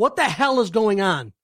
What the hell is going on?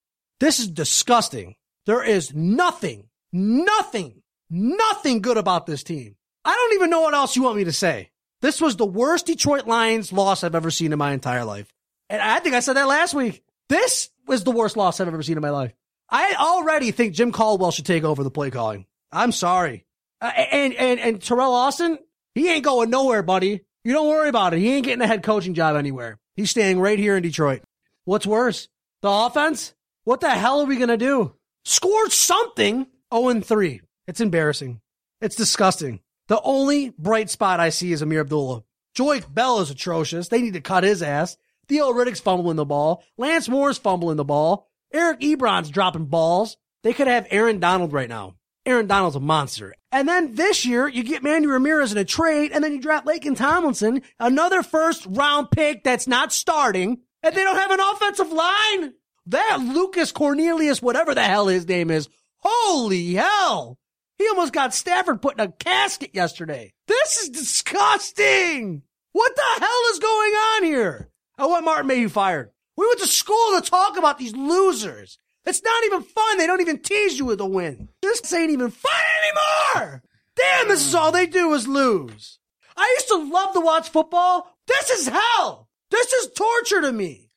This is disgusting. There is nothing, nothing, nothing good about this team. I don't even know what else you want me to say. This was the worst Detroit Lions loss I've ever seen in my entire life. And I think I said that last week. This was the worst loss I've ever seen in my life. I already think Jim Caldwell should take over the play calling. I'm sorry. Uh, and, and, and Teryl Austin, he ain't going nowhere, buddy. You don't worry about it. He ain't getting a head coaching job anywhere. He's staying right here in Detroit. What's worse? The offense? What the hell are we going to do? Score something 0 3. It's embarrassing. It's disgusting. The only bright spot I see is Ameer Abdullah. Joique Bell is atrocious. They need to cut his ass. Theo Riddick's fumbling the ball. Lance Moore's fumbling the ball. Eric Ebron's dropping balls. They could have Aaron Donald right now. Aaron Donald's a monster. And then this year, you get Manny Ramirez in a trade, and then you draft Laken Tomlinson, another first round pick that's not starting, and they don't have an offensive line. That Lucas Cornelius, whatever the hell his name is, holy hell. He almost got Stafford put in a casket yesterday. This is disgusting. What the hell is going on here? Oh, I want Martin Mayhew fired. We went to school to talk about these losers. It's not even fun. They don't even tease you with a win. This ain't even fun anymore. Damn, this is all they do is lose. I used to love to watch football. This is hell. This is torture to me.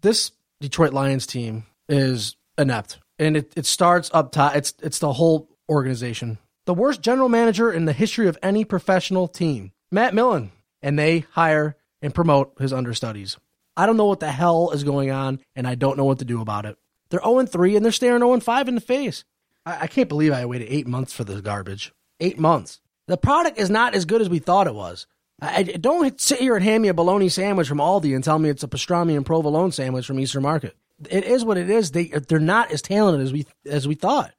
This Detroit Lions team is inept. And it, it starts up top. It's it's the whole organization. The worst general manager in the history of any professional team. Matt Millen. And they hire and promote his understudies. I don't know what the hell is going on, and I don't know what to do about it. They're 0 3 and they're staring 0 5 in the face. I, I can't believe I waited eight months for this garbage. Eight months. The product is not as good as we thought it was. I, don't sit here and hand me a bologna sandwich from Aldi and tell me it's a pastrami and provolone sandwich from Eastern Market. It is what it is. They they're not as talented as we as we thought.